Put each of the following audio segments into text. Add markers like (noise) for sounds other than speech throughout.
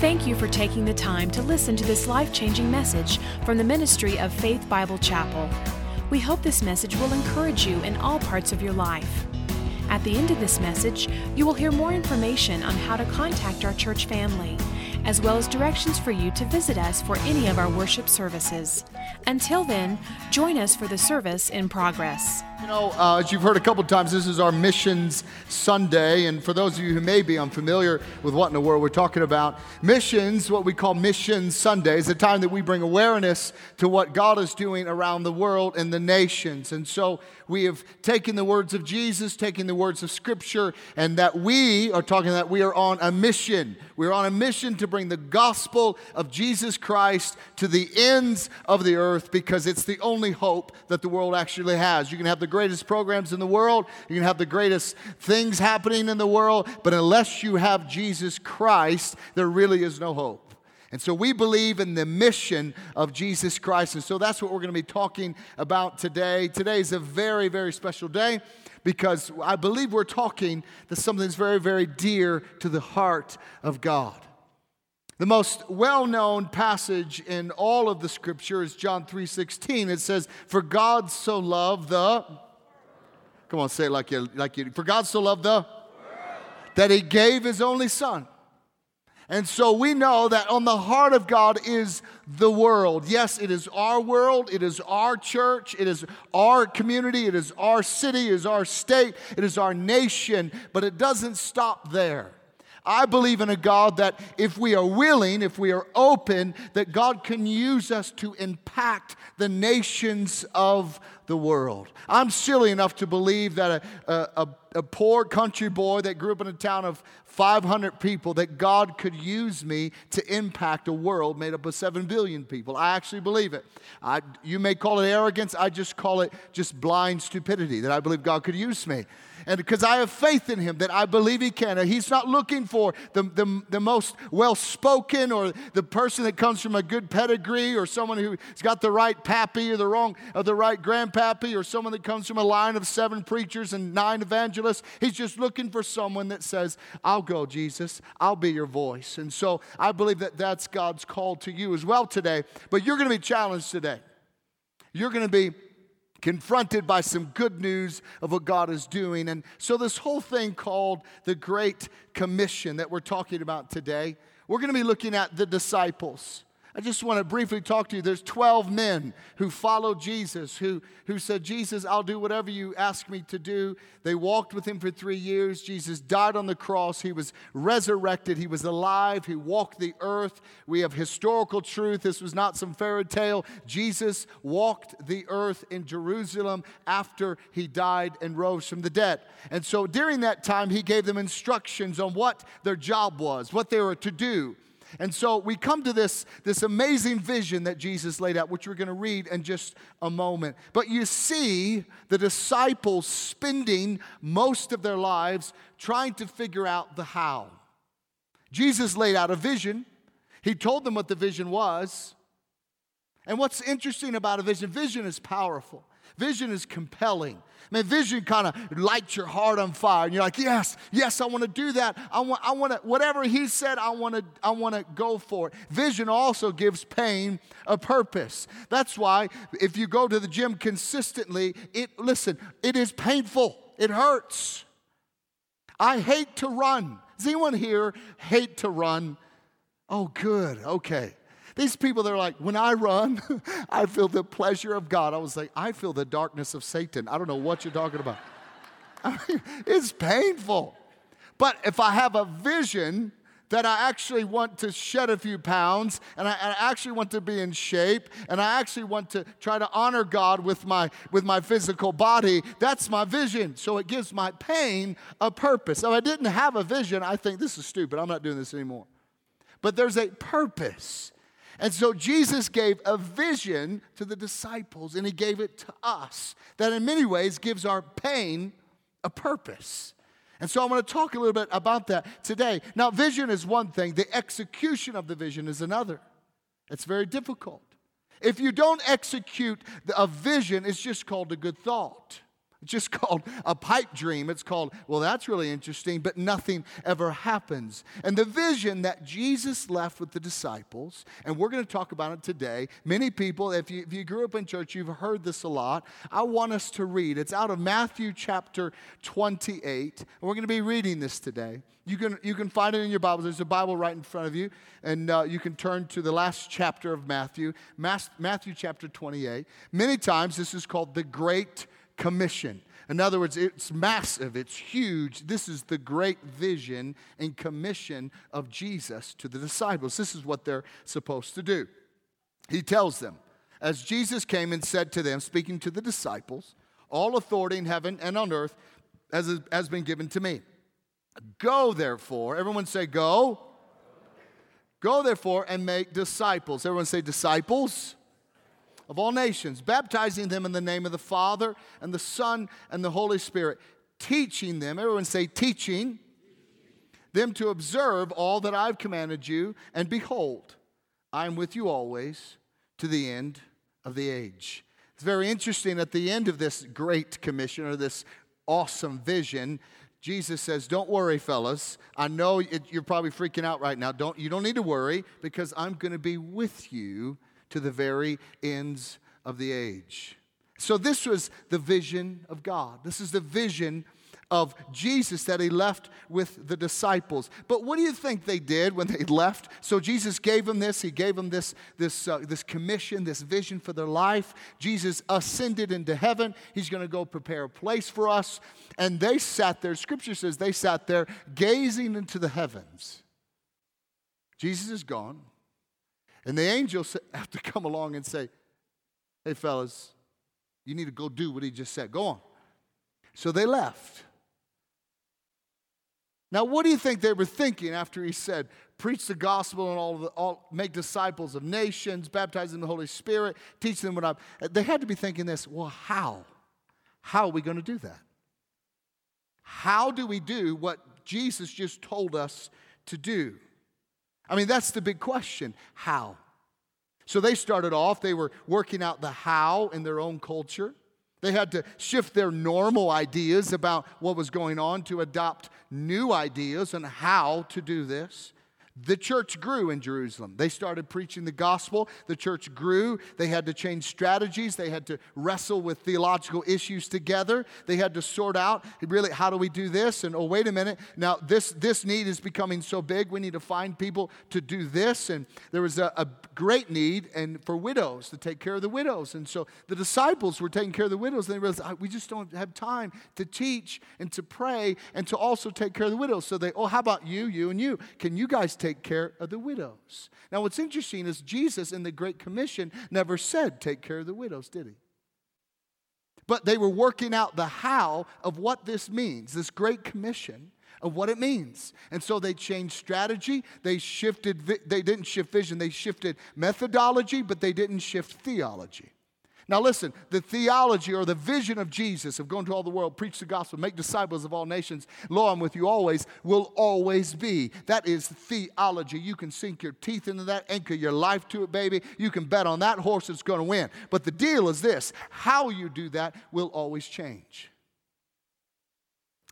Thank you for taking the time to listen to this life changing message from the ministry of Faith Bible Chapel. We hope this message will encourage you in all parts of your life. At the end of this message, you will hear more information on how to contact our church family, as well as directions for you to visit us for any of our worship services. Until then, join us for the service in progress. You know, uh, as you've heard a couple times, this is our Missions Sunday. And for those of you who may be unfamiliar with what in the world we're talking about, missions, what we call Missions Sunday, is a time that we bring awareness to what God is doing around the world and the nations. And so we have taken the words of Jesus, taken the words of Scripture, and that we are talking that we are on a mission. We're on a mission to bring the gospel of Jesus Christ to the ends of the earth because it's the only hope that the world actually has. You can have the greatest programs in the world, you can have the greatest things happening in the world, but unless you have Jesus Christ, there really is no hope. And so we believe in the mission of Jesus Christ. And so that's what we're going to be talking about today. Today is a very, very special day because I believe we're talking to something that's very, very dear to the heart of God. The most well-known passage in all of the scripture is John 3:16. It says, "For God so loved the Come on, say it like you like you. For God so loved the that he gave his only son and so we know that on the heart of God is the world. Yes, it is our world, it is our church, it is our community, it is our city, it is our state, it is our nation, but it doesn't stop there. I believe in a God that if we are willing, if we are open, that God can use us to impact the nations of the world. I'm silly enough to believe that a, a, a, poor country boy that grew up in a town of 500 people, that God could use me to impact a world made up of 7 billion people. I actually believe it. I, you may call it arrogance, I just call it just blind stupidity that I believe God could use me and because I have faith in him that I believe he can. He's not looking for the, the, the most well spoken or the person that comes from a good pedigree or someone who's got the right pappy or the wrong or the right grandpappy or someone that comes from a line of seven preachers and nine evangelists. He's just looking for someone that says, I'll go, Jesus. I'll be your voice. And so I believe that that's God's call to you as well today. But you're going to be challenged today. You're going to be confronted by some good news of what God is doing. And so, this whole thing called the Great Commission that we're talking about today, we're going to be looking at the disciples. I just want to briefly talk to you. There's 12 men who followed Jesus, who, who said, Jesus, I'll do whatever you ask me to do. They walked with him for three years. Jesus died on the cross. He was resurrected. He was alive. He walked the earth. We have historical truth. This was not some fairy tale. Jesus walked the earth in Jerusalem after he died and rose from the dead. And so during that time, he gave them instructions on what their job was, what they were to do. And so we come to this, this amazing vision that Jesus laid out, which we're going to read in just a moment. But you see the disciples spending most of their lives trying to figure out the how. Jesus laid out a vision, he told them what the vision was. And what's interesting about a vision, vision is powerful. Vision is compelling. Man, vision kind of lights your heart on fire, and you're like, yes, yes, I want to do that. I want, I want to, whatever he said, I want to, I want to go for it. Vision also gives pain a purpose. That's why if you go to the gym consistently, it listen, it is painful. It hurts. I hate to run. Does anyone here hate to run? Oh, good. Okay. These people, they're like, when I run, (laughs) I feel the pleasure of God. I was like, I feel the darkness of Satan. I don't know what you're talking about. (laughs) I mean, it's painful. But if I have a vision that I actually want to shed a few pounds and I, and I, actually want to be in shape and I actually want to try to honor God with my, with my physical body, that's my vision. So it gives my pain a purpose. If I didn't have a vision, I think this is stupid. I'm not doing this anymore. But there's a purpose. And so Jesus gave a vision to the disciples and he gave it to us that in many ways gives our pain a purpose. And so I want to talk a little bit about that today. Now, vision is one thing, the execution of the vision is another. It's very difficult. If you don't execute a vision, it's just called a good thought. It's just (laughs) called a pipe dream. It's called, well, that's really interesting, but nothing ever happens. And the vision that Jesus left with the disciples, and we're going to talk about it today. Many people, if you, if you grew up in church, you've heard this a lot. I want us to read. It's out of Matthew chapter 28. And we're going to be reading this today. You can, you can find it in your Bibles. There's a Bible right in front of you, and uh, you can turn to the last chapter of Matthew, Matthew chapter 28. Many times, this is called the Great Commission. In other words, it's massive, it's huge. This is the great vision and commission of Jesus to the disciples. This is what they're supposed to do. He tells them, as Jesus came and said to them, speaking to the disciples, All authority in heaven and on earth has, has been given to me. Go, therefore, everyone say, Go. Go, therefore, and make disciples. Everyone say, Disciples of all nations, baptizing them in the name of the Father and the Son and the Holy Spirit, teaching them, everyone say, teaching them to observe all that I've commanded you, and behold, I am with you always to the end of the age. It's very interesting at the end of this great commission or this awesome vision. Jesus says, Don't worry, fellas. I know it, you're probably freaking out right now. Don't, you don't need to worry because I'm going to be with you to the very ends of the age. So, this was the vision of God. This is the vision of Jesus that he left with the disciples. But what do you think they did when they left? So Jesus gave them this. He gave them this, this, uh, this commission, this vision for their life. Jesus ascended into heaven. He's going to go prepare a place for us. And they sat there, scripture says they sat there gazing into the heavens. Jesus is gone. And the angels (laughs) have to come along and say, hey, fellas, you need to go do what he just said. Go on. So they left. Now, what do you think they were thinking after he said, preach the gospel and all, the, all make disciples of nations, baptize them in the Holy Spirit, teach them what I'm. They had to be thinking this well, how? How are we going to do that? How do we do what Jesus just told us to do? I mean, that's the big question how? So they started off, they were working out the how in their own culture. They had to shift their normal ideas about what was going on to adopt new ideas on how to do this. The church grew in Jerusalem. They started preaching the gospel. The church grew. They had to change strategies. They had to wrestle with theological issues together. They had to sort out really how do we do this? And oh, wait a minute. Now, this, this need is becoming so big. We need to find people to do this. And there was a, a great need and for widows to take care of the widows. And so the disciples were taking care of the widows. And they realized we just don't have time to teach and to pray and to also take care of the widows. So they, oh, how about you, you, and you? Can you guys take take care of the widows. Now, what's interesting is Jesus in the Great Commission never said, take care of the widows, did he? But they were working out the how of what this means, this Great Commission of what it means. And so they changed strategy. They shifted, they didn't shift vision, they shifted methodology, but they didn't shift theology. Now, listen, the theology or the vision of Jesus of going to all the world, preach the gospel, make disciples of all nations, lo, I'm with you always, will always be. That is theology. You can sink your teeth into that, anchor your life to it, baby. You can bet on that horse that's going to win. But the deal is this how you do that will always change.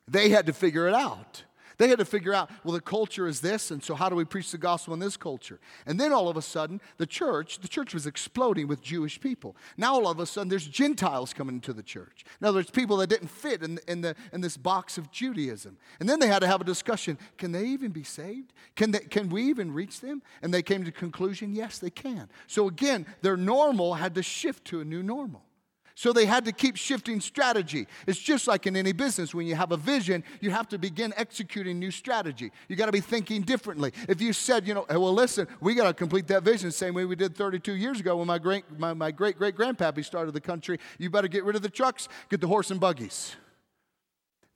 They had to figure it out. They had to figure out, well, the culture is this, and so how do we preach the gospel in this culture? And then all of a sudden, the church, the church was exploding with Jewish people. Now all of a sudden, there's Gentiles coming into the church. Now there's people that didn't fit in, in, the, in this box of Judaism. And then they had to have a discussion can they even be saved? Can, they, can we even reach them? And they came to the conclusion yes, they can. So again, their normal had to shift to a new normal. So they had to keep shifting strategy. It's just like in any business. When you have a vision, you have to begin executing new strategy. You got to be thinking differently. If you said, you know, hey, well, listen, we got to complete that vision same way we did 32 years ago when my great my, my great great grandpappy started the country. You better get rid of the trucks, get the horse and buggies.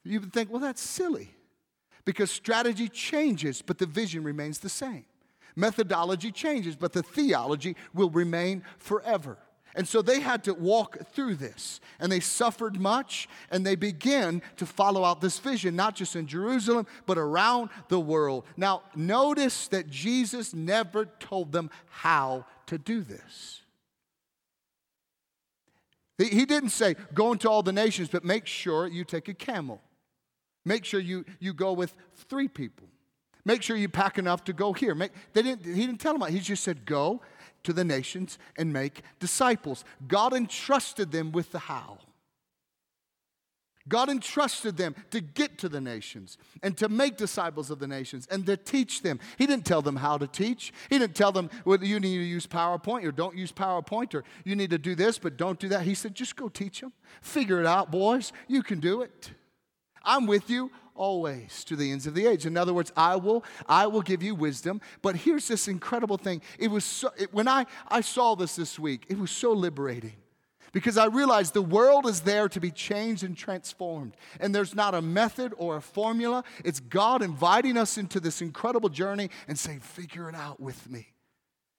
You would think, well, that's silly. Because strategy changes, but the vision remains the same. Methodology changes, but the theology will remain forever. And so they had to walk through this. And they suffered much, and they began to follow out this vision, not just in Jerusalem, but around the world. Now, notice that Jesus never told them how to do this. He, didn't say, go into all the nations, but make sure you take a camel. Make sure you, you go with three people. Make sure you pack enough to go here. Make, they didn't, he didn't tell them. He just said, go to the nations and make disciples. God entrusted them with the how. God entrusted them to get to the nations and to make disciples of the nations and to teach them. He didn't tell them how to teach. He didn't tell them well, you need to use PowerPoint or don't use PowerPoint or you need to do this but don't do that. He said, just go teach them. Figure it out, boys. You can do it. I'm with you always to the ends of the age. In other words, I will, I will give you wisdom. But here's this incredible thing. It was so, it, when I, I saw this this week, it was so liberating because I realized the world is there to be changed and transformed. And there's not a method or a formula. It's God inviting us into this incredible journey and saying, figure it out with me.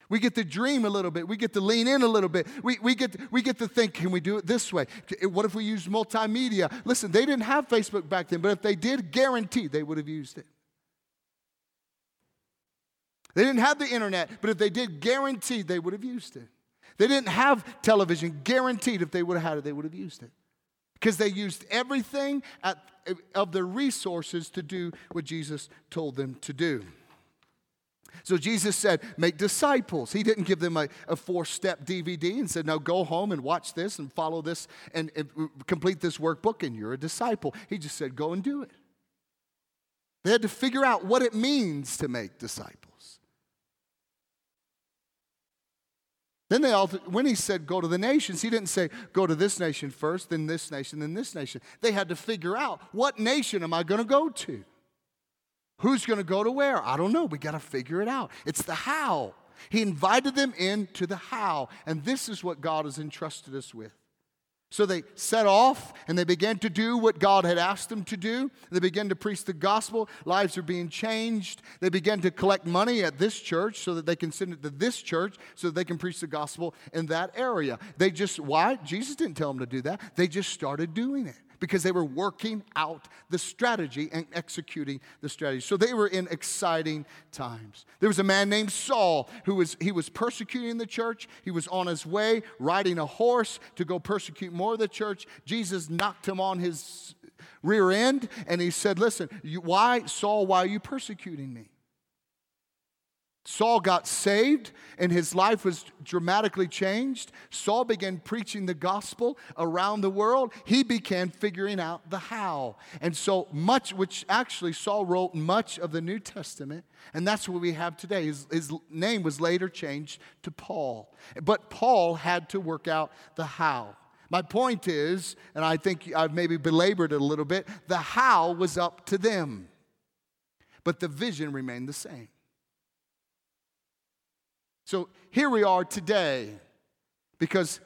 We get to dream a little bit. We get to lean in a little bit. We, we, get, we get to think, can we do it this way? Eh, what if we use multimedia? Listen, they didn't have Facebook back then, but if they did, guaranteed they would have used it. They didn't have the internet, but if they did, guaranteed they would have used it. They didn't have television, guaranteed if they would have had it, they would have used it. Because they used everything at, eh, of their resources to do what Jesus told them to do. So Jesus said, make disciples. He didn't give them a, a four step DVD and said, now go home and watch this and follow this and, and complete this workbook and you're a disciple. He just said, go and do it. They had to figure out what it means to make disciples. Then they all, when he said go to the nations, he didn't say go to this nation first, then this nation, then this nation. They had to figure out what nation am I going to go to? Who's going to go to where? I don't know. We got to figure it out. It's the how. He invited them into the how. And this is what God has entrusted us with. So they set off and they began to do what God had asked them to do. They began to preach the gospel. Lives are being changed. They began to collect money at this church so that they can send it to this church so that they can preach the gospel in that area. They just, why? Jesus didn't tell them to do that. They just started doing it because they were working out the strategy and executing the strategy. So they were in exciting times. There was a man named Saul who was he was persecuting the church. He was on his way riding a horse to go persecute more of the church. Jesus knocked him on his rear end and he said, "Listen, you, why Saul, why are you persecuting me?" Saul got saved and his life was dramatically changed. Saul began preaching the gospel around the world. He began figuring out the how. And so much, which actually Saul wrote much of the New Testament, and that's what we have today. His, his name was later changed to Paul. But Paul had to work out the how. My point is, and I think I've maybe belabored it a little bit, the how was up to them, but the vision remained the same. So here we are today because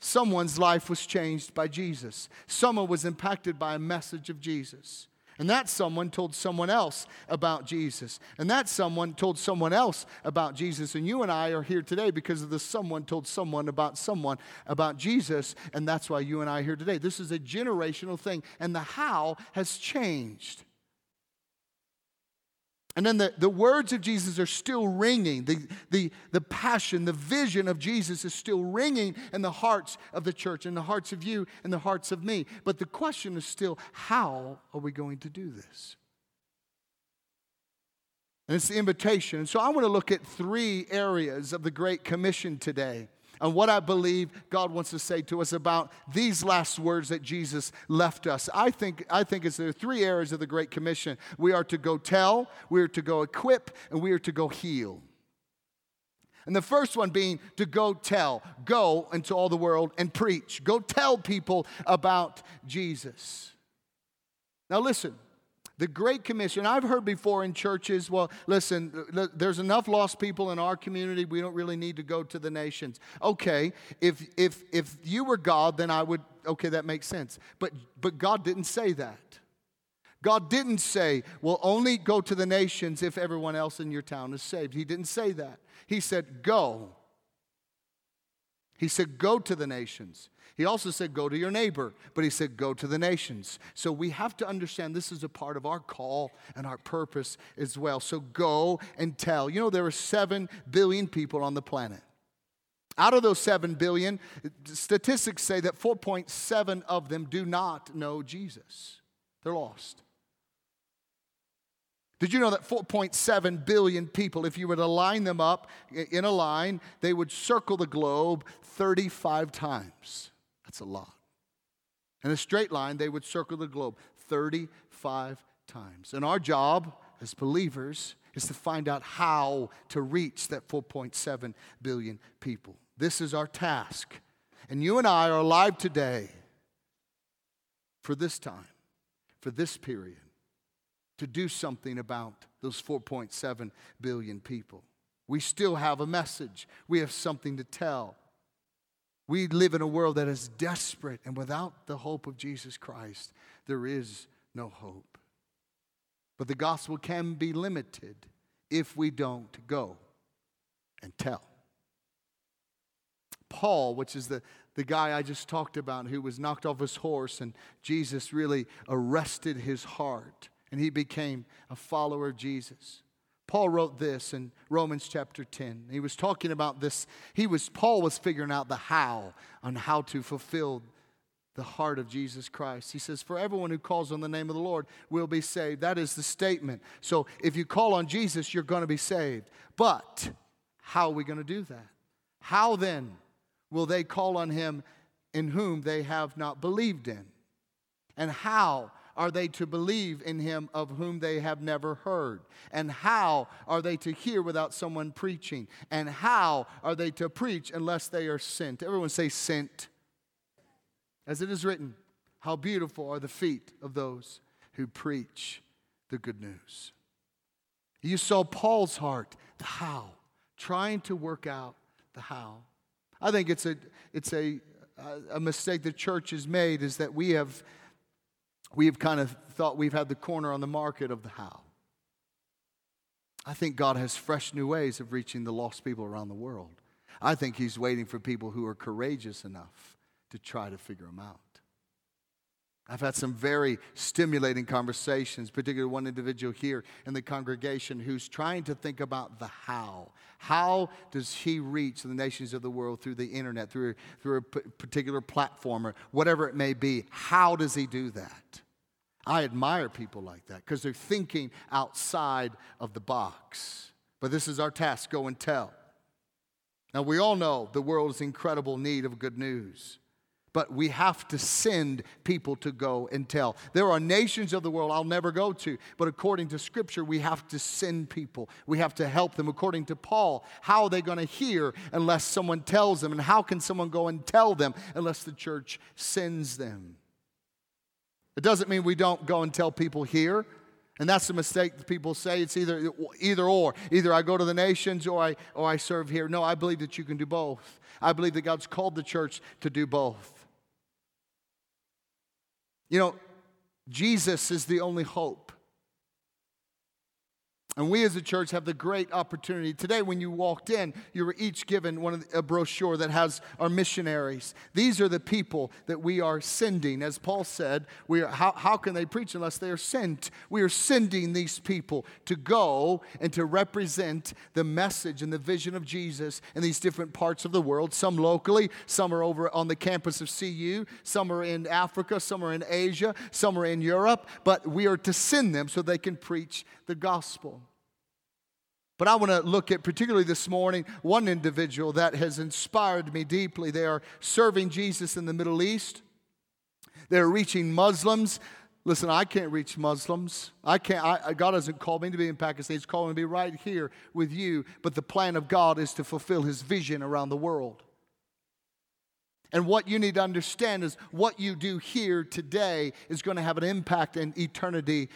someone's life was changed by Jesus. Someone was impacted by a message of Jesus. And that someone told someone else about Jesus. And that someone told someone else about Jesus. And you and I are here today because of the someone told someone about someone about Jesus. And that's why you and I are here today. This is a generational thing. And the how has changed. And then the, the words of Jesus are still ringing. The, the, the passion, the vision of Jesus is still ringing in the hearts of the church, in the hearts of you, in the hearts of me. But the question is still, how are we going to do this? And it's the invitation. And so I want to look at three areas of the Great Commission today and what I believe God wants to say to us about these last words that Jesus left us. I think, I think it's there are three areas of the Great Commission. We are to go tell, we are to go equip, and we are to go heal. And the first one being to go tell, go into all the world and preach. Go tell people about Jesus. Now, listen, the Great Commission, I've heard before in churches, well, listen, there's enough lost people in our community, we don't really need to go to the nations. Okay, if, if, if you were God, then I would, okay, that makes sense. But, but God didn't say that. God didn't say, well, only go to the nations if everyone else in your town is saved. He didn't say that. He said, go. He said, go to the nations. He also said, Go to your neighbor, but he said, Go to the nations. So we have to understand this is a part of our call and our purpose as well. So go and tell. You know, there are 7 billion people on the planet. Out of those 7 billion, statistics say that 4.7 of them do not know Jesus. They're lost. Did you know that 4.7 billion people, if you were to line them up in a line, they would circle the globe 35 times? That's a lot. In a straight line, they would circle the globe 35 times. And our job as believers is to find out how to reach that 4.7 billion people. This is our task. And you and I are alive today for this time, for this period, to do something about those 4.7 billion people. We still have a message, we have something to tell. We live in a world that is desperate, and without the hope of Jesus Christ, there is no hope. But the gospel can be limited if we don't go and tell. Paul, which is the, the guy I just talked about who was knocked off his horse, and Jesus really arrested his heart, and he became a follower of Jesus. Paul wrote this in Romans chapter 10. He was talking about this. He was Paul was figuring out the how on how to fulfill the heart of Jesus Christ. He says, For everyone who calls on the name of the Lord will be saved. That is the statement. So if you call on Jesus, you're going to be saved. But how are we going to do that? How then will they call on him in whom they have not believed in? And how are they to believe in him of whom they have never heard? And how are they to hear without someone preaching? And how are they to preach unless they are sent? Everyone say, sent. As it is written, how beautiful are the feet of those who preach the good news. You saw Paul's heart, the how, trying to work out the how. I think it's a, it's a, a mistake the church has made is that we have we have kind of thought we've had the corner on the market of the how. I think God has fresh new ways of reaching the lost people around the world. I think He's waiting for people who are courageous enough to try to figure them out. I've had some very stimulating conversations, particularly one individual here in the congregation who's trying to think about the how. How does he reach the nations of the world through the internet, through, through a particular platform, or whatever it may be? How does he do that? I admire people like that because they're thinking outside of the box. But this is our task go and tell. Now, we all know the world is incredible need of good news but we have to send people to go and tell. There are nations of the world I'll never go to, but according to Scripture, we have to send people. We have to help them. According to Paul, how are they going to hear unless someone tells them? And how can someone go and tell them unless the church sends them? It doesn't mean we don't go and tell people here. And that's the mistake that people say. It's either, either or. Either I go to the nations or I, or I serve here. No, I believe that you can do both. I believe that God's called the church to do both. You know, Jesus is the only hope. And we as a church have the great opportunity. Today, when you walked in, you were each given one the, a brochure that has our missionaries. These are the people that we are sending. As Paul said, we are, how, how can they preach unless they are sent? We are sending these people to go and to represent the message and the vision of Jesus in these different parts of the world. Some locally, some are over on the campus of CU, some are in Africa, some are in Asia, some are in Europe. But we are to send them so they can preach the gospel. But I want to look at, particularly this morning, one individual that has inspired me deeply. They are serving Jesus in the Middle East, they're reaching Muslims. Listen, I can't reach Muslims. I can't. I, God hasn't called me to be in Pakistan. He's called me to be right here with you. But the plan of God is to fulfill His vision around the world. And what you need to understand is what you do here today is going to have an impact in eternity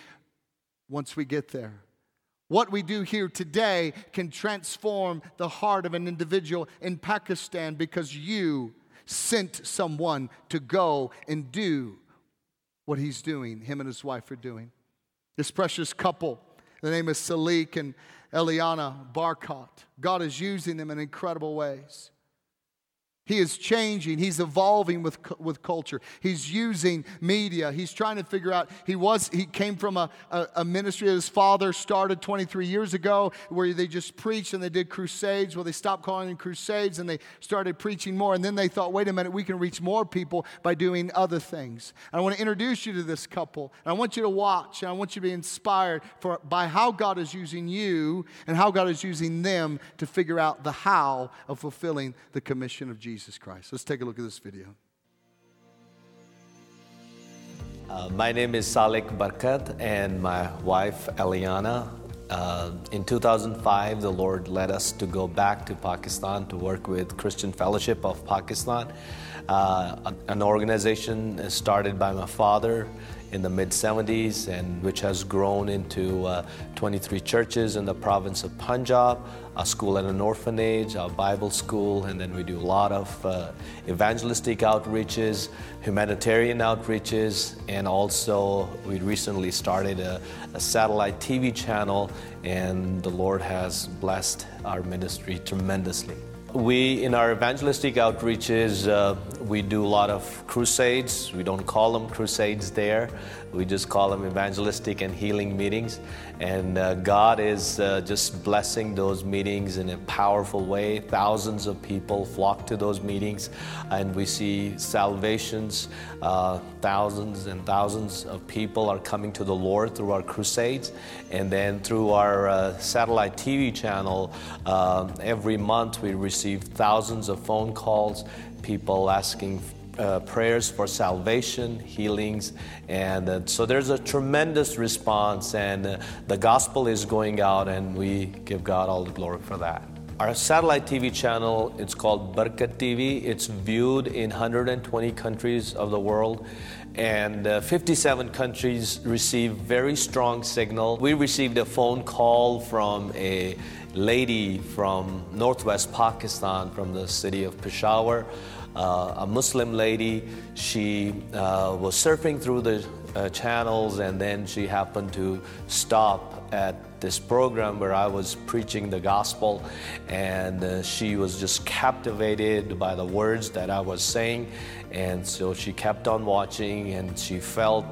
once we get there. What we do here today can transform the heart of an individual in Pakistan because you sent someone to go and do what he's doing, him and his wife are doing. This precious couple, the name is Salik and Eliana Barkat. God is using them in incredible ways. He is changing. He's evolving with, with culture. He's using media. He's trying to figure out. He was he came from a, a, a, ministry that his father started 23 years ago, where they just preached and they did crusades. Well, they stopped calling them crusades and they started preaching more. And then they thought, wait a minute, we can reach more people by doing other things. And I want to introduce you to this couple. And I want you to watch and I want you to be inspired for by how God is using you and how God is using them to figure out the how of fulfilling the commission of Jesus. Jesus Christ. Let's take a look at this video. Uh, my name is Salik Barkat and my wife Eliana. Uh, in 2005, the Lord led us to go back to Pakistan to work with Christian Fellowship of Pakistan, uh, an organization started by my father in the mid 70s and which has grown into uh, 23 churches in the province of Punjab, a school and an orphanage, a Bible school, and then we do a lot of uh, evangelistic outreaches, humanitarian outreaches, and also we recently started a, a satellite TV channel, and the Lord has blessed our ministry tremendously. We, in our evangelistic outreaches, uh, we do a lot of crusades. We don't call them crusades there. We just call them evangelistic and healing meetings. And uh, God is uh, just blessing those meetings in a powerful way. Thousands of people flock to those meetings, and we see salvations. Uh, thousands and thousands of people are coming to the Lord through our crusades. And then through our uh, satellite TV channel, uh, every month we receive thousands of phone calls, people asking uh, prayers for salvation, healings, and uh, so there's a tremendous response, and uh, the gospel is going out, and we give God all the glory for that. Our satellite TV channel, it's called Barkat TV. It's viewed in 120 countries of the world, and uh, 57 countries receive very strong signal. We received a phone call from a lady from northwest Pakistan, from the city of Peshawar uh, a Muslim lady. She uh, was surfing through the uh, channels and then she happened to stop at this program where I was preaching the gospel, and uh, she was just captivated by the words that I was saying. And so she kept on watching and she felt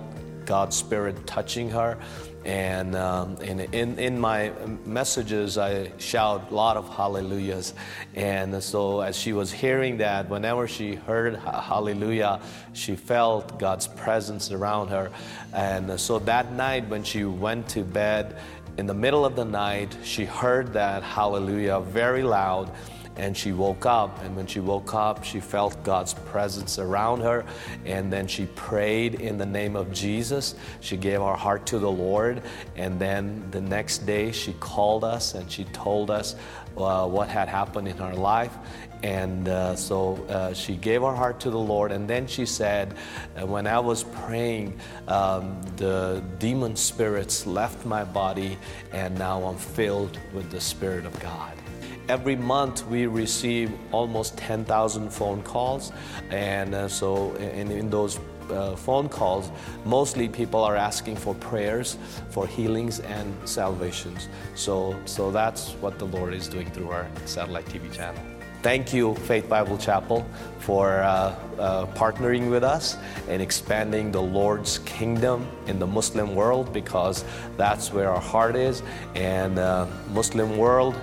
God's Spirit touching her. And, um, and in, in my messages, I shout a lot of hallelujahs. And so, as she was hearing that, whenever she heard hallelujah, she felt God's presence around her. And so, that night, when she went to bed, in the middle of the night, she heard that hallelujah very loud and she woke up. And when she woke up, she felt God's presence around her. And then she prayed in the name of Jesus. She gave her heart to the Lord. And then the next day, she called us and she told us uh, what had happened in her life. And uh, so uh, she gave her heart to the Lord. And then she said, uh, When I was praying, um, the demon spirits left my body, and now I'm filled with the Spirit of God. Every month we receive almost 10,000 phone calls, and uh, so in, in those uh, phone calls, mostly people are asking for prayers, for healings and salvations. So, so that's what the Lord is doing through our satellite TV channel. Thank you, Faith Bible Chapel, for uh, uh, partnering with us and expanding the Lord's kingdom in the Muslim world because that's where our heart is. And uh, Muslim world,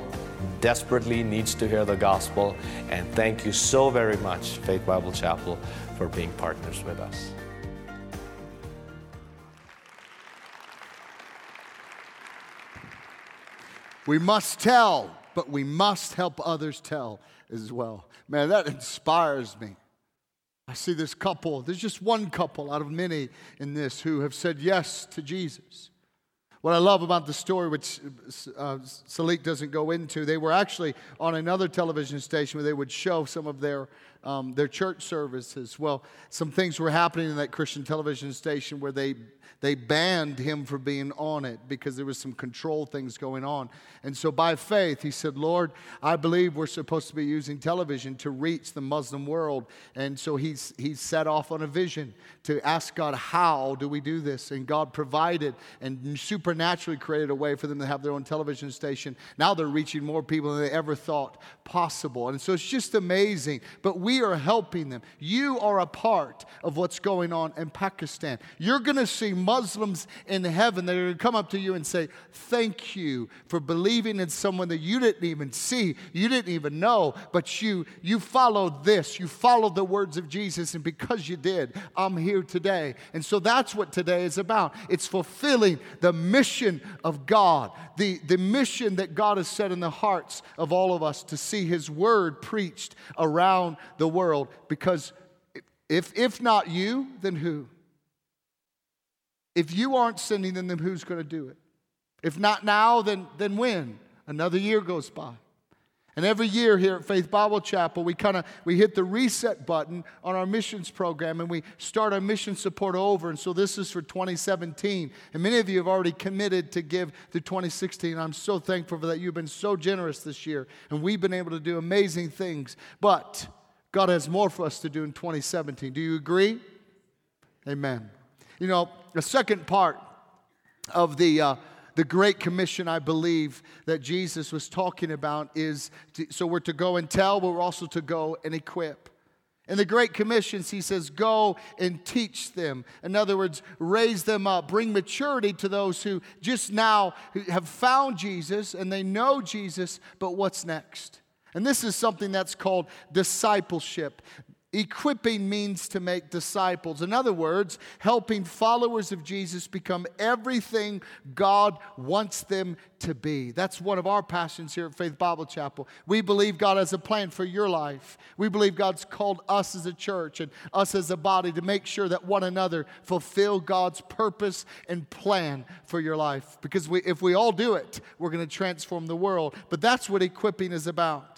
desperately needs to hear the gospel. And thank you so very much, Faith Bible Chapel, for being partners with us. We must tell, but we must help others tell as well. Man, that inspires me. I see this couple, there's just one couple out of many in this who have said yes to Jesus. What I love about the story, which uh, Salik doesn't go into, they were actually on another television station where they would show some of their, um, their church services. Well, some things were happening in that Christian television station where they they banned him from being on it because there was some control things going on. And so by faith, he said, Lord, I believe we're supposed to be using television to reach the Muslim world. And so he's, he's set off on a vision to ask God, how do we do this? And God provided and supernaturally created a way for them to have their own television station. Now they're reaching more people than they ever thought possible. And so it's just amazing. But we we are helping them. You are a part of what's going on in Pakistan. You're going to see Muslims in heaven that are going to come up to you and say, Thank you for believing in someone that you didn't even see, you didn't even know, but you, you followed this. You followed the words of Jesus, and because you did, I'm here today. And so that's what today is about. It's fulfilling the mission of God, the, the mission that God has set in the hearts of all of us to see His word preached around the world. Because if, if not you, then who? If you aren't sending them, then who's going to do it? If not now, then, then when? Another year goes by. And every year here at Faith Bible Chapel, we kind of we hit the reset button on our missions program and we start our mission support over. And so this is for 2017. And many of you have already committed to give to 2016. I'm so thankful for that. You've been so generous this year, and we've been able to do amazing things. But God has more for us to do in 2017. Do you agree? Amen. You know, the second part of the uh, the Great Commission, I believe, that Jesus was talking about is to, so we're to go and tell, but we're also to go and equip. In the Great Commissions, he says, Go and teach them. In other words, raise them up, bring maturity to those who just now have found Jesus and they know Jesus, but what's next? And this is something that's called discipleship. Equipping means to make disciples. In other words, helping followers of Jesus become everything God wants them to be. That's one of our passions here at Faith Bible Chapel. We believe God has a plan for your life. We believe God's called us as a church and us as a body to make sure that one another fulfill God's purpose and plan for your life. Because we, if we all do it, we're going to transform the world. But that's what equipping is about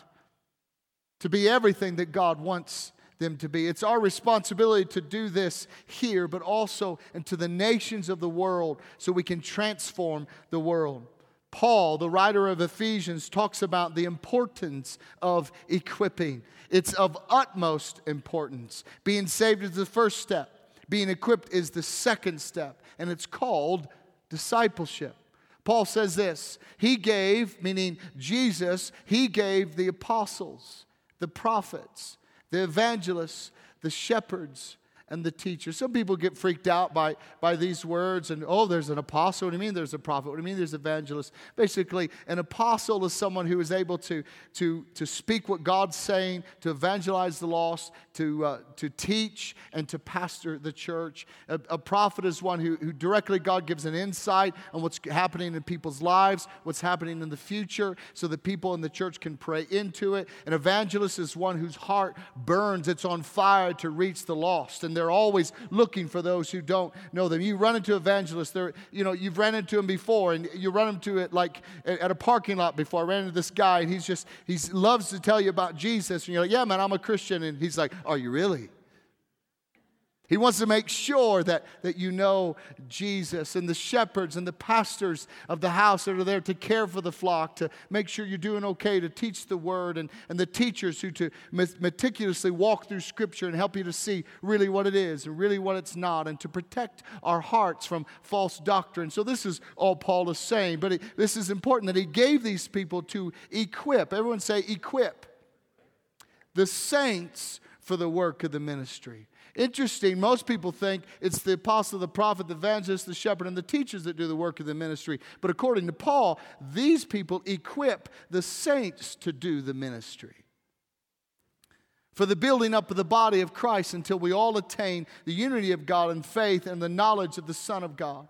to be everything that God wants them to be. It's our responsibility to do this here, but also into the nations of the world so we can transform the world. Paul, the writer of Ephesians, talks about the importance of equipping. It's of utmost importance. Being saved is the first step, being equipped is the second step, and it's called discipleship. Paul says this He gave, meaning Jesus, He gave the apostles, the prophets, the evangelists, the shepherds, and the teacher. Some people get freaked out by, by these words and, oh, there's an apostle. What do you mean there's a prophet? What do you mean there's evangelist? Basically, an apostle is someone who is able to, to, to speak what God's saying, to evangelize the lost, to, uh, to teach, and to pastor the church. A, a prophet is one who, who directly God gives an insight on what's happening in people's lives, what's happening in the future, so that people in the church can pray into it. An evangelist is one whose heart burns, it's on fire to reach the lost. And they're always looking for those who don't know them. You run into evangelists, they're, you know, you've ran into them before, and you run into it like at a parking lot before. I ran into this guy, and he's just, he loves to tell you about Jesus. And you're like, yeah, man, I'm a Christian. And he's like, are you really? He wants to make sure that, that you know Jesus and the shepherds and the pastors of the house that are there to care for the flock, to make sure you're doing okay, to teach the word, and, and the teachers who to meticulously walk through Scripture and help you to see really what it is and really what it's not, and to protect our hearts from false doctrine. So, this is all Paul is saying, but it, this is important that he gave these people to equip. Everyone say, equip the saints for the work of the ministry. Interesting, most people think it's the apostle, the prophet, the evangelist, the shepherd, and the teachers that do the work of the ministry. But according to Paul, these people equip the saints to do the ministry. For the building up of the body of Christ until we all attain the unity of God and faith and the knowledge of the Son of God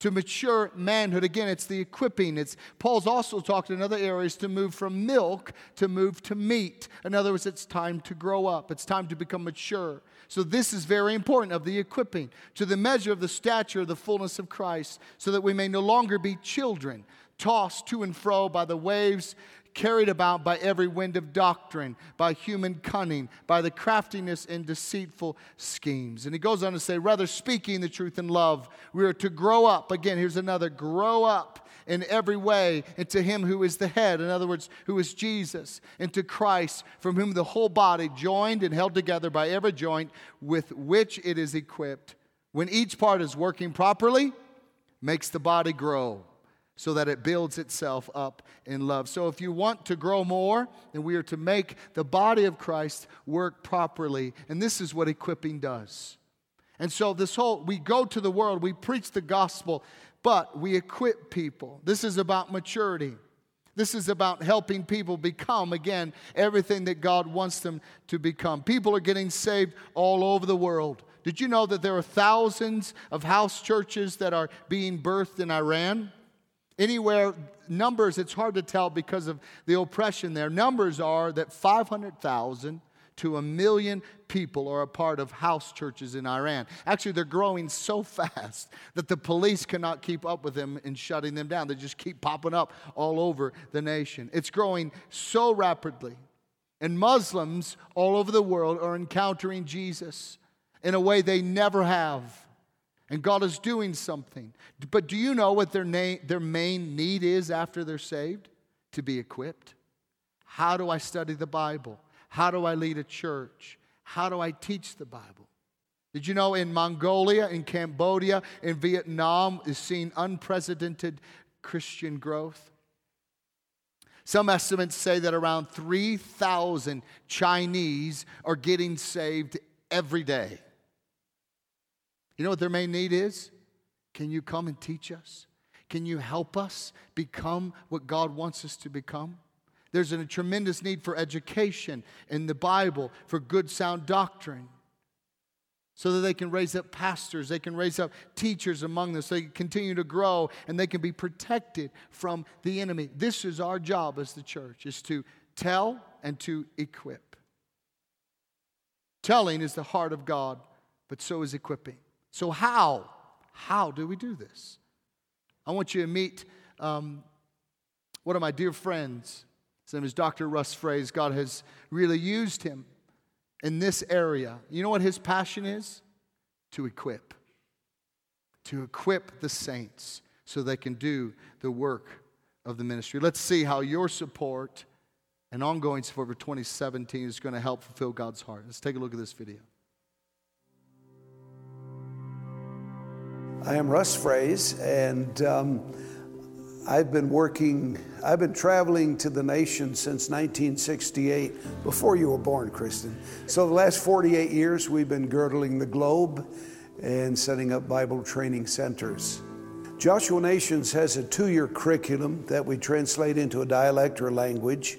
to mature manhood. Again, it's the equipping. It's Paul's also talked in other areas to move from milk to move to meat. In other words, it's time to grow up. It's time to become mature. So this is very important of the equipping to the measure of the stature of the fullness of Christ, so that we may no longer be children, tossed to and fro by the waves carried about by every wind of doctrine, by human cunning, by the craftiness and deceitful schemes. And he goes on to say, rather speaking the truth in love, we are to grow up. Again, here's another grow up in every way into him who is the head, in other words, who is Jesus, into Christ, from whom the whole body, joined and held together by every joint with which it is equipped, when each part is working properly, makes the body grow so that it builds itself up in love. So, if you want to grow more, then we are to make the body of Christ work properly. And this is what equipping does. And so, this whole, we go to the world, we preach the gospel, but we equip people. This is about maturity. This is about helping people become, again, everything that God wants them to become. People are getting saved all over the world. Did you know that there are thousands of house churches that are being birthed in Iran? Anywhere, numbers, it's hard to tell because of the oppression there. Numbers are that 500,000 to a million people are a part of house churches in Iran. Actually, they're growing so fast that the police cannot keep up with them in shutting them down. They just keep popping up all over the nation. It's growing so rapidly. And Muslims all over the world are encountering Jesus in a way they never have. And God is doing something. But do you know what their, na- their main need is after they're saved? To be equipped. How do I study the Bible? How do I lead a church? How do I teach the Bible? Did you know in Mongolia, in Cambodia, in Vietnam is seen unprecedented Christian growth? Some estimates say that around 3,000 Chinese are getting saved every day. You know what their main need is? Can you come and teach us? Can you help us become what God wants us to become? There's a tremendous need for education in the Bible, for good, sound doctrine, so that they can raise up pastors, they can raise up teachers among them, so they can continue to grow and they can be protected from the enemy. This is our job as the church, is to tell and to equip. Telling is the heart of God, but so is equipping. So, how? How do we do this? I want you to meet um, one of my dear friends. His name is Dr. Russ Phrase. God has really used him in this area. You know what his passion is? To equip. To equip the saints so they can do the work of the ministry. Let's see how your support and ongoing support for 2017 is going to help fulfill God's heart. Let's take a look at this video. I am Russ Phrase, and um, I've been working, I've been traveling to the nation since 1968, before you were born, Kristen. So the last 48 years, we've been girdling the globe and setting up Bible training centers. Joshua Nations has a two year curriculum that we translate into a dialect or language,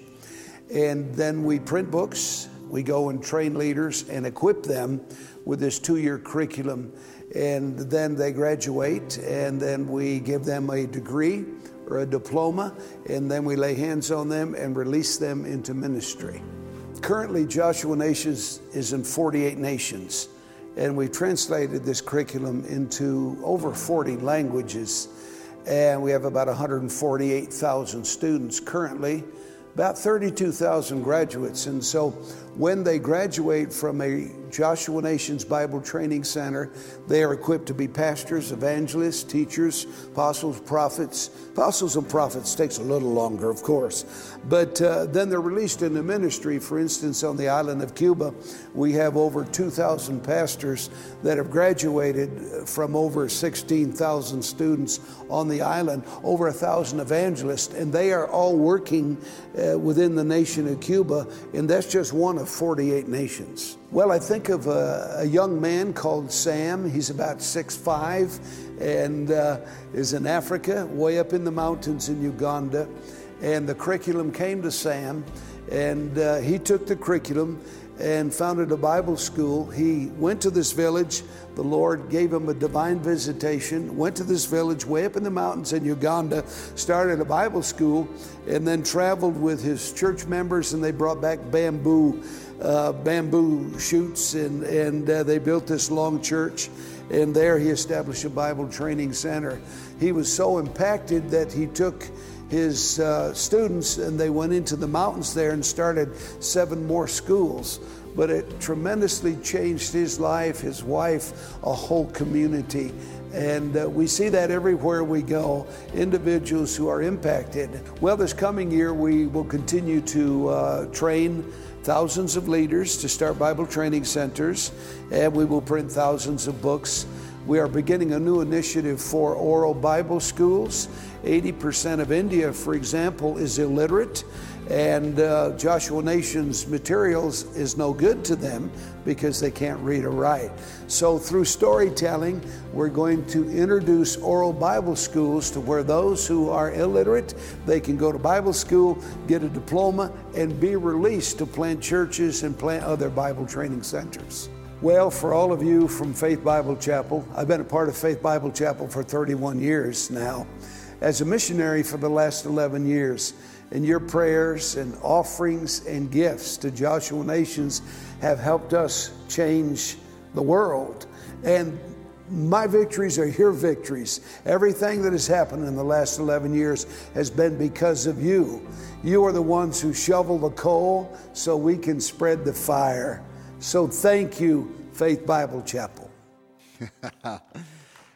and then we print books. We go and train leaders and equip them with this two year curriculum and then they graduate, and then we give them a degree or a diploma, and then we lay hands on them and release them into ministry. Currently, Joshua Nations is in 48 nations, and we've translated this curriculum into over 40 languages, and we have about 148,000 students currently about 32,000 graduates. And so when they graduate from a Joshua Nations Bible Training Center, they are equipped to be pastors, evangelists, teachers, apostles, prophets. Apostles and prophets takes a little longer, of course. But uh, then they're released into ministry. For instance, on the island of Cuba, we have over 2,000 pastors that have graduated from over 16,000 students on the island, over 1,000 evangelists, and they are all working uh, within the nation of Cuba, and that's just one of 48 nations. Well, I think of a, a young man called Sam. He's about six five, and uh, is in Africa, way up in the mountains in Uganda. And the curriculum came to Sam, and uh, he took the curriculum and founded a Bible school. He went to this village. The Lord gave him a divine visitation, went to this village way up in the mountains in Uganda, started a Bible school, and then traveled with his church members, and they brought back bamboo. Uh, bamboo shoots, and, and uh, they built this long church. And there he established a Bible training center. He was so impacted that he took his uh, students and they went into the mountains there and started seven more schools. But it tremendously changed his life, his wife, a whole community. And uh, we see that everywhere we go, individuals who are impacted. Well, this coming year, we will continue to uh, train thousands of leaders to start Bible training centers, and we will print thousands of books. We are beginning a new initiative for oral Bible schools. 80% of India, for example, is illiterate, and uh, Joshua Nation's materials is no good to them because they can't read or write. So, through storytelling, we're going to introduce oral Bible schools to where those who are illiterate they can go to Bible school, get a diploma, and be released to plant churches and plant other Bible training centers. Well, for all of you from Faith Bible Chapel, I've been a part of Faith Bible Chapel for 31 years now. As a missionary for the last 11 years, and your prayers and offerings and gifts to Joshua Nations have helped us change the world. And my victories are your victories. Everything that has happened in the last 11 years has been because of you. You are the ones who shovel the coal so we can spread the fire. So thank you, Faith Bible Chapel.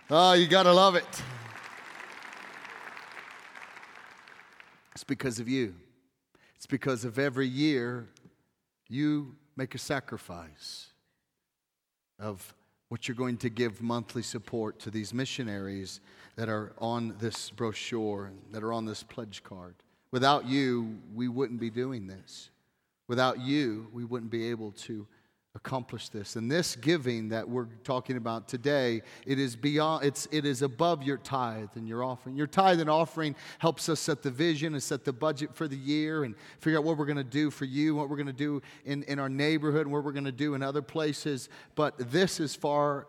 oh, (laughs) you got to love it. It's because of you. It's because of every year you make a sacrifice of what you're going to give monthly support to these missionaries that are on this brochure, that are on this pledge card. Without you, we wouldn't be doing this. Without you, we wouldn't be able to accomplish this. And this giving that we're talking about today, it is beyond it's it is above your tithe and your offering. Your tithe and offering helps us set the vision and set the budget for the year and figure out what we're going to do for you, what we're going to do in, in our neighborhood, and what we're going to do in other places. But this is far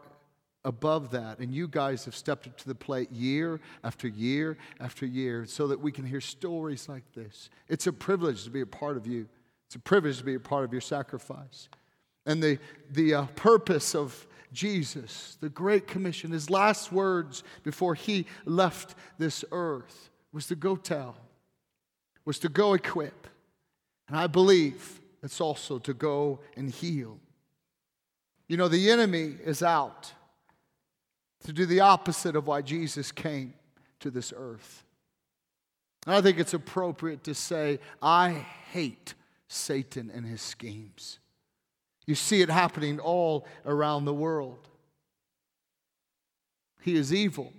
above that. And you guys have stepped up to the plate year after year after year so that we can hear stories like this. It's a privilege to be a part of you. It's a privilege to be a part of your sacrifice and the, the uh, purpose of Jesus, the Great Commission, his last words before he left this earth was to go tell, was to go equip. And I believe it's also to go and heal. You know, the enemy is out to do the opposite of why Jesus came to this earth. And I think it's appropriate to say, I hate Satan and his schemes. You see it happening all around the world. He is evil.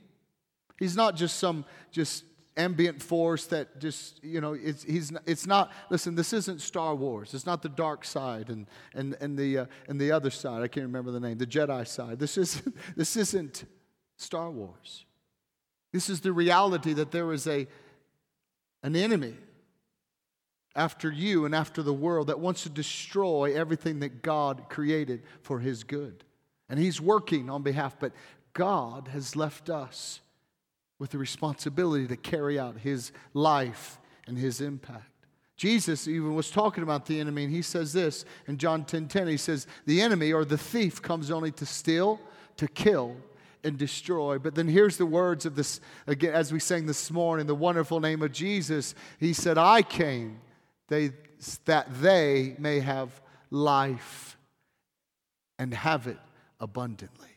He's not just some just ambient force that just you know it's he's it's not listen this isn't star wars. It's not the dark side and and and the uh, and the other side. I can't remember the name. The jedi side. This is (laughs) this isn't star wars. This is the reality that there is a an enemy after you and after the world that wants to destroy everything that God created for his good. And he's working on behalf, but God has left us with the responsibility to carry out his life and his impact. Jesus even was talking about the enemy, and he says this in John 10 10. He says, The enemy or the thief comes only to steal, to kill, and destroy. But then here's the words of this, again, as we sang this morning, the wonderful name of Jesus. He said, I came they, that they may have life and have it abundantly.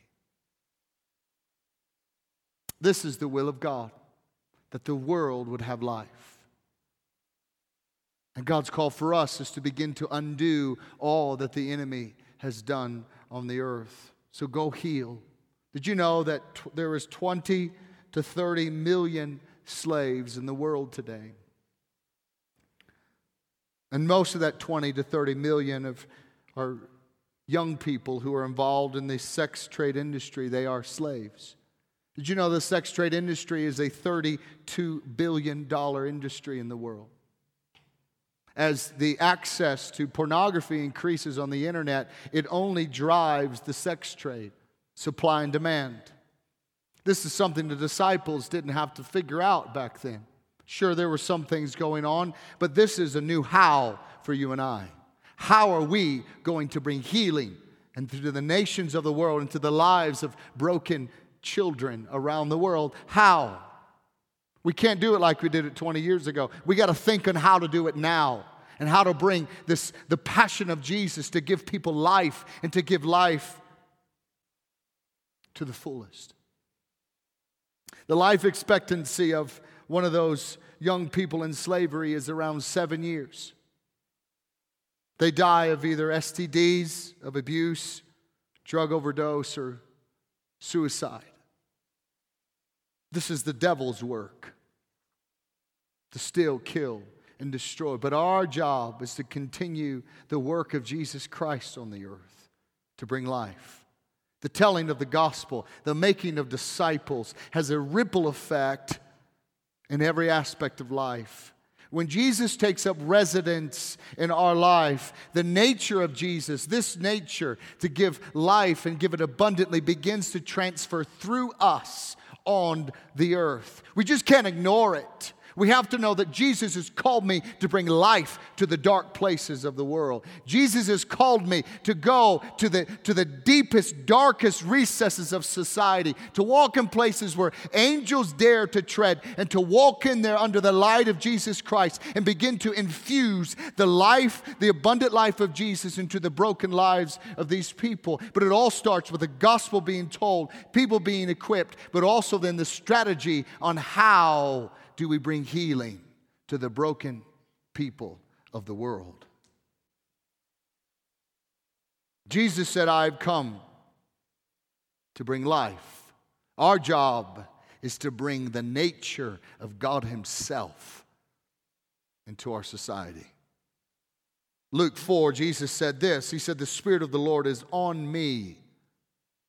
This is the will of God, that the world would have life. And God's call for us is to begin to undo all that the enemy has done on the earth. So go heal. Did you know that t- there is 20 to 30 million slaves in the world today? And most of that 20 to 30 million of are young people who are involved in the sex trade industry. They are slaves. Did you know the sex trade industry is a $32 billion industry in the world? As the access to pornography increases on the internet, it only drives the sex trade, supply and demand. This is something the disciples didn't have to figure out back then. Sure, there were some things going on, but this is a new how for you and I. How are we going to bring healing and to the nations of the world and to the lives of broken children around the world? How? We can't do it like we did it 20 years ago. We got to think on how to do it now and how to bring this the passion of Jesus to give people life and to give life to the fullest. The life expectancy of one of those young people in slavery is around seven years. They die of either STDs, of abuse, drug overdose, or suicide. This is the devil's work to steal, kill, and destroy. But our job is to continue the work of Jesus Christ on the earth to bring life. The telling of the gospel, the making of disciples has a ripple effect in every aspect of life. When Jesus takes up residence in our life, the nature of Jesus, this nature to give life and give it abundantly, begins to transfer through us on the earth. We just can't ignore it. We have to know that Jesus has called me to bring life to the dark places of the world. Jesus has called me to go to the, to the deepest, darkest recesses of society, to walk in places where angels dare to tread, and to walk in there under the light of Jesus Christ and begin to infuse the life, the abundant life of Jesus into the broken lives of these people. But it all starts with the gospel being told, people being equipped, but also then the strategy on how do we bring healing to the broken people of the world. Jesus said, I've come to bring life. Our job is to bring the nature of God Himself into our society. Luke 4, Jesus said this He said, The Spirit of the Lord is on me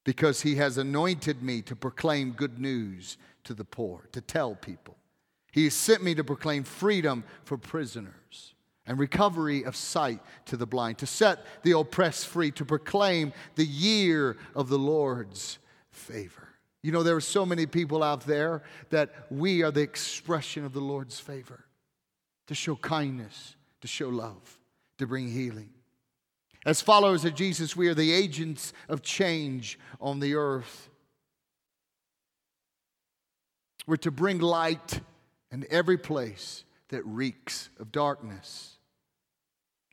because He has anointed me to proclaim good news to the poor, to tell people. He has sent me to proclaim freedom for prisoners and recovery of sight to the blind, to set the oppressed free, to proclaim the year of the Lord's favor. You know, there are so many people out there that we are the expression of the Lord's favor to show kindness, to show love, to bring healing. As followers of Jesus, we are the agents of change on the earth. We're to bring light and every place that reeks of darkness.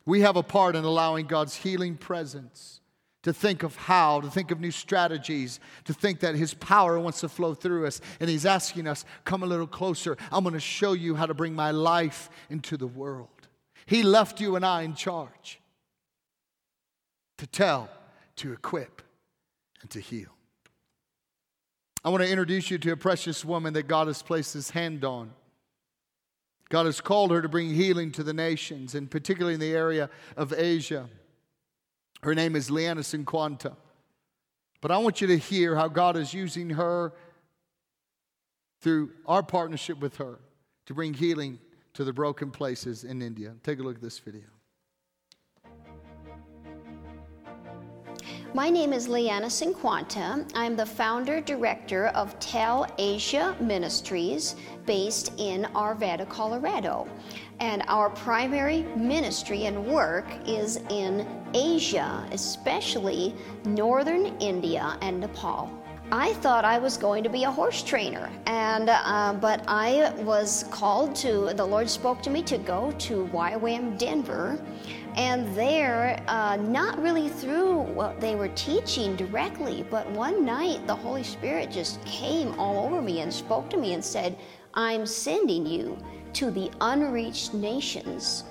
We have a part in allowing God's healing presence to think of how, to think of new strategies, to think that His power wants to flow through us. And He's asking us, come a little closer. I'm going to show you how to bring my life into the world. He left you and I in charge to tell, to equip, and to heal. I want to introduce you to a precious woman that God has placed His hand on. God has called her to bring healing to the nations, and particularly in the area of Asia. Her name is Leanna Cinquanta. But I want you to hear how God is using her through our partnership with her to bring healing to the broken places in India. Take a look at this video. My name is Leanna Cinquanta. I'm the founder director of Tell Asia Ministries based in Arvada, Colorado. And our primary ministry and work is in Asia, especially northern India and Nepal. I thought I was going to be a horse trainer, and uh, but I was called to. The Lord spoke to me to go to YWAM Denver, and there, uh, not really through what they were teaching directly, but one night the Holy Spirit just came all over me and spoke to me and said, I'm sending you to the unreached nations.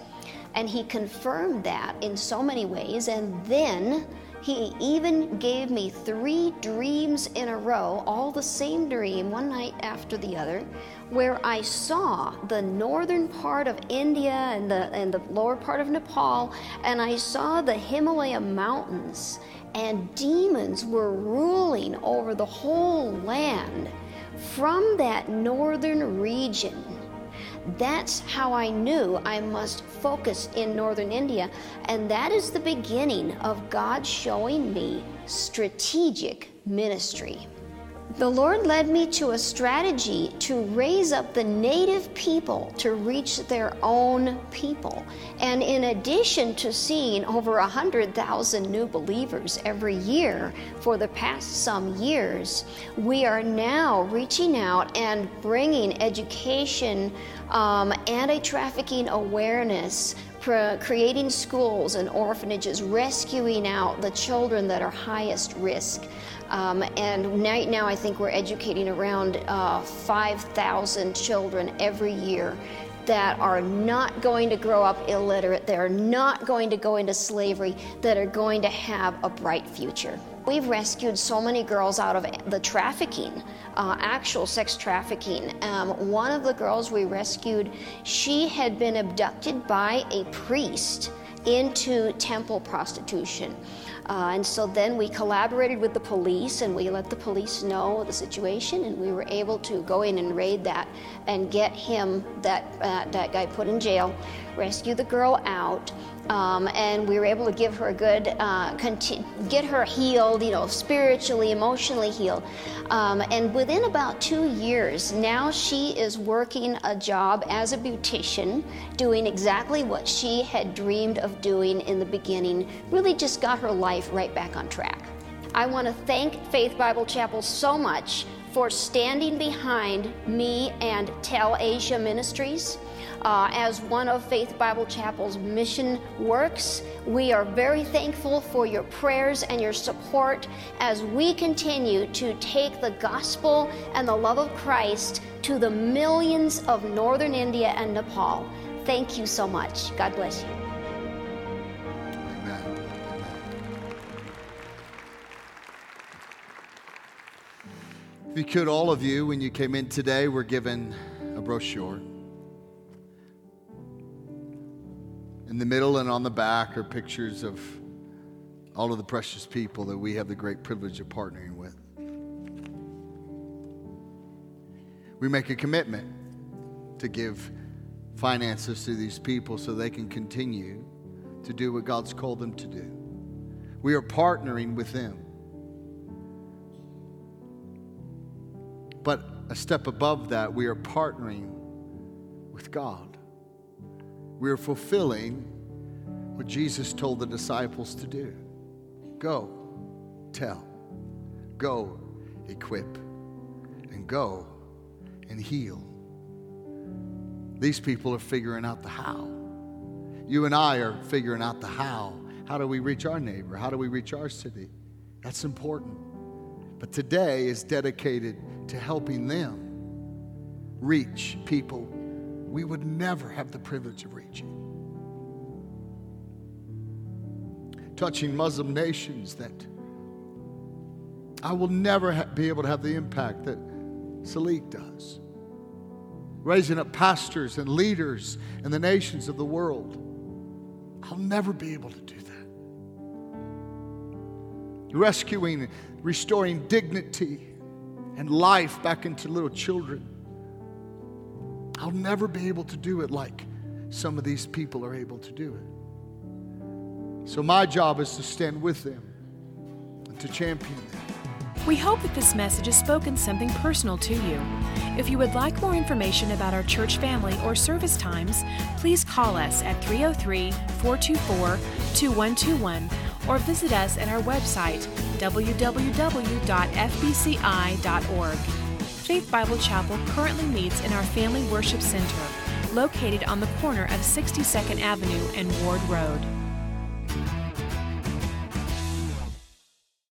And He confirmed that in so many ways. And then he even gave me three dreams in a row, all the same dream, one night after the other, where I saw the northern part of India and the, and the lower part of Nepal, and I saw the Himalaya mountains, and demons were ruling over the whole land from that northern region. That's how I knew I must focus in northern India. And that is the beginning of God showing me strategic ministry. The Lord led me to a strategy to raise up the native people to reach their own people. And in addition to seeing over 100,000 new believers every year for the past some years, we are now reaching out and bringing education, um, anti trafficking awareness, creating schools and orphanages, rescuing out the children that are highest risk. Um, and right now, I think we're educating around uh, 5,000 children every year that are not going to grow up illiterate, that are not going to go into slavery, that are going to have a bright future. We've rescued so many girls out of the trafficking, uh, actual sex trafficking. Um, one of the girls we rescued, she had been abducted by a priest into temple prostitution. Uh, and so then we collaborated with the police and we let the police know the situation, and we were able to go in and raid that and get him, that, uh, that guy, put in jail, rescue the girl out. Um, and we were able to give her a good, uh, conti- get her healed, you know, spiritually, emotionally healed. Um, and within about two years, now she is working a job as a beautician, doing exactly what she had dreamed of doing in the beginning. Really just got her life right back on track. I want to thank Faith Bible Chapel so much for standing behind me and Tell Asia Ministries uh, as one of Faith Bible Chapel's mission works. We are very thankful for your prayers and your support as we continue to take the gospel and the love of Christ to the millions of northern India and Nepal. Thank you so much. God bless you. Amen. If you could, all of you, when you came in today, were given a brochure. In the middle and on the back are pictures of all of the precious people that we have the great privilege of partnering with. We make a commitment to give finances to these people so they can continue to do what God's called them to do. We are partnering with them. But a step above that, we are partnering with God. We are fulfilling what Jesus told the disciples to do go, tell, go, equip, and go and heal. These people are figuring out the how. You and I are figuring out the how. How do we reach our neighbor? How do we reach our city? That's important. But today is dedicated to helping them reach people we would never have the privilege of reaching. Touching Muslim nations that I will never ha- be able to have the impact that Salik does. Raising up pastors and leaders in the nations of the world. I'll never be able to do that. Rescuing, restoring dignity and life back into little children. I'll never be able to do it like some of these people are able to do it. So, my job is to stand with them and to champion them. We hope that this message has spoken something personal to you. If you would like more information about our church family or service times, please call us at 303 424 2121 or visit us at our website www.fbci.org. Faith Bible Chapel currently meets in our Family Worship Center, located on the corner of 62nd Avenue and Ward Road.